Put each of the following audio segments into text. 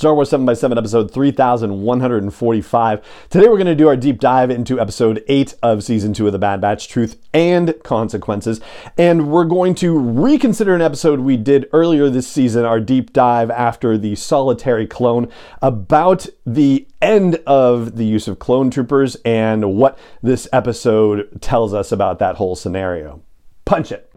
Star Wars 7x7 episode 3145. Today we're going to do our deep dive into episode 8 of season 2 of The Bad Batch, Truth and Consequences. And we're going to reconsider an episode we did earlier this season, our deep dive after the solitary clone, about the end of the use of clone troopers and what this episode tells us about that whole scenario. Punch it.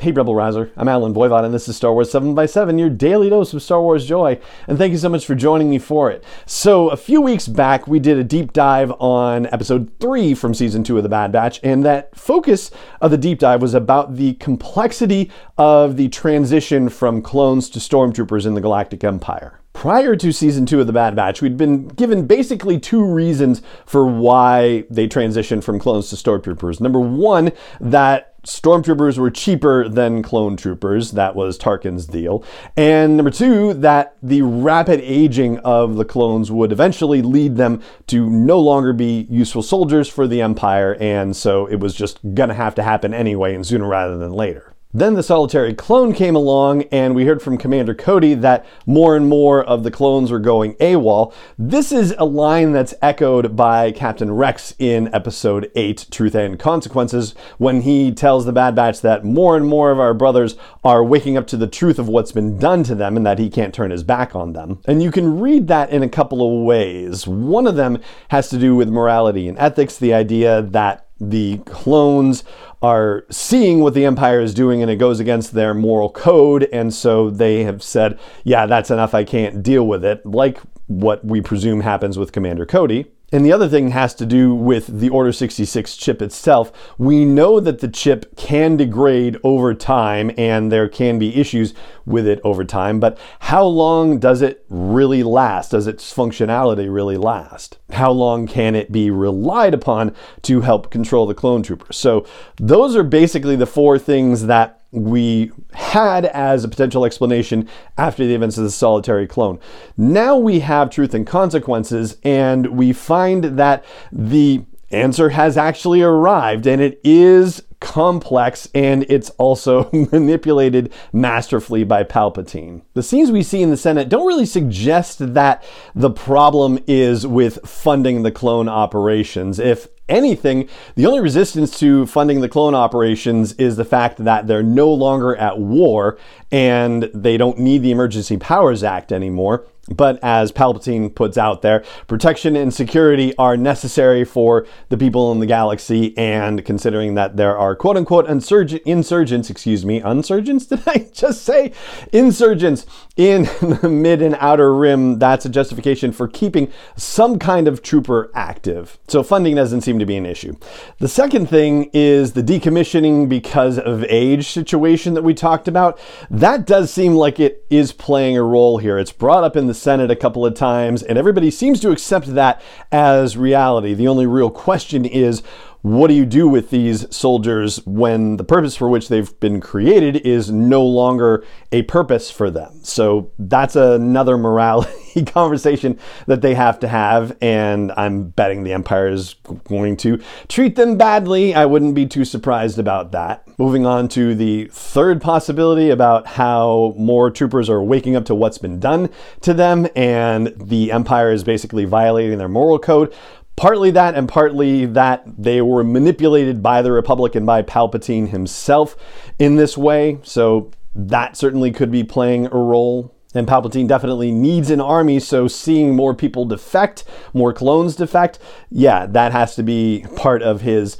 Hey, Rebel Rouser. I'm Allen Voivod, and this is Star Wars 7x7, your daily dose of Star Wars joy. And thank you so much for joining me for it. So, a few weeks back, we did a deep dive on episode 3 from season 2 of The Bad Batch, and that focus of the deep dive was about the complexity of the transition from clones to stormtroopers in the Galactic Empire. Prior to season two of The Bad Batch, we'd been given basically two reasons for why they transitioned from clones to stormtroopers. Number one, that stormtroopers were cheaper than clone troopers. That was Tarkin's deal. And number two, that the rapid aging of the clones would eventually lead them to no longer be useful soldiers for the Empire. And so it was just going to have to happen anyway, and sooner rather than later. Then the solitary clone came along, and we heard from Commander Cody that more and more of the clones were going AWOL. This is a line that's echoed by Captain Rex in episode 8, Truth and Consequences, when he tells the Bad Batch that more and more of our brothers are waking up to the truth of what's been done to them and that he can't turn his back on them. And you can read that in a couple of ways. One of them has to do with morality and ethics, the idea that the clones are seeing what the Empire is doing and it goes against their moral code. And so they have said, yeah, that's enough. I can't deal with it. Like what we presume happens with Commander Cody. And the other thing has to do with the Order 66 chip itself. We know that the chip can degrade over time and there can be issues with it over time, but how long does it really last? Does its functionality really last? How long can it be relied upon to help control the clone troopers? So, those are basically the four things that we had as a potential explanation after the events of the solitary clone. Now we have truth and consequences, and we find that the answer has actually arrived, and it is complex and it's also manipulated masterfully by Palpatine. The scenes we see in the Senate don't really suggest that the problem is with funding the clone operations. If anything, the only resistance to funding the clone operations is the fact that they're no longer at war and they don't need the Emergency Powers Act anymore. But as Palpatine puts out there, protection and security are necessary for the people in the galaxy. And considering that there are quote unquote insurg- insurgents, excuse me, insurgents, did I just say? Insurgents in the mid and outer rim, that's a justification for keeping some kind of trooper active. So funding doesn't seem to be an issue. The second thing is the decommissioning because of age situation that we talked about. That does seem like it is playing a role here. It's brought up in the Senate a couple of times, and everybody seems to accept that as reality. The only real question is what do you do with these soldiers when the purpose for which they've been created is no longer a purpose for them? So that's another morality conversation that they have to have, and I'm betting the Empire is going to treat them badly. I wouldn't be too surprised about that. Moving on to the third possibility about how more troopers are waking up to what's been done to them, and the Empire is basically violating their moral code. Partly that, and partly that they were manipulated by the Republic and by Palpatine himself in this way. So that certainly could be playing a role. And Palpatine definitely needs an army, so seeing more people defect, more clones defect, yeah, that has to be part of his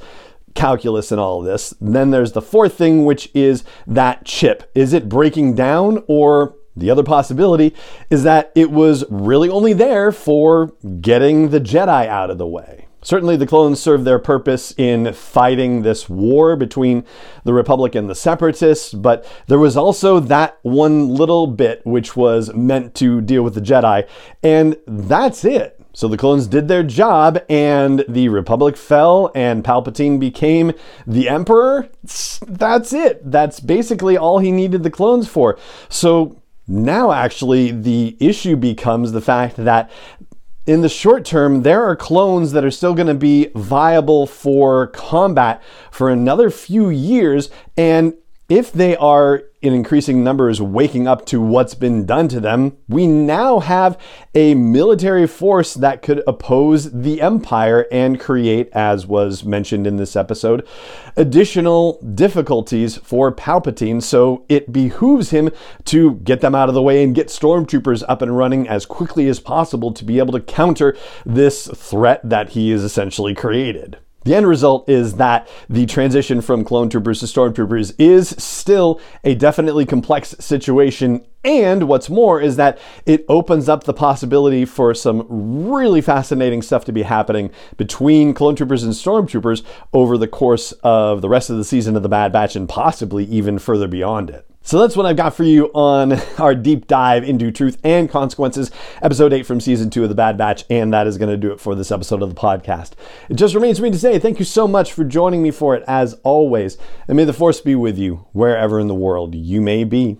calculus in all of this. then there's the fourth thing, which is that chip. Is it breaking down or the other possibility is that it was really only there for getting the Jedi out of the way. Certainly, the clones served their purpose in fighting this war between the Republic and the Separatists, but there was also that one little bit which was meant to deal with the Jedi, and that's it. So the clones did their job, and the Republic fell, and Palpatine became the Emperor. That's it. That's basically all he needed the clones for. So now, actually, the issue becomes the fact that in the short term, there are clones that are still going to be viable for combat for another few years. And if they are in increasing numbers waking up to what's been done to them, we now have a military force that could oppose the Empire and create, as was mentioned in this episode, additional difficulties for Palpatine. So it behooves him to get them out of the way and get stormtroopers up and running as quickly as possible to be able to counter this threat that he has essentially created. The end result is that the transition from clone troopers to stormtroopers is still a definitely complex situation. And what's more is that it opens up the possibility for some really fascinating stuff to be happening between clone troopers and stormtroopers over the course of the rest of the season of The Bad Batch and possibly even further beyond it. So that's what I've got for you on our deep dive into Truth and Consequences, episode 8 from season 2 of The Bad Batch, and that is going to do it for this episode of the podcast. It just remains for me to say thank you so much for joining me for it, as always, and may the Force be with you wherever in the world you may be.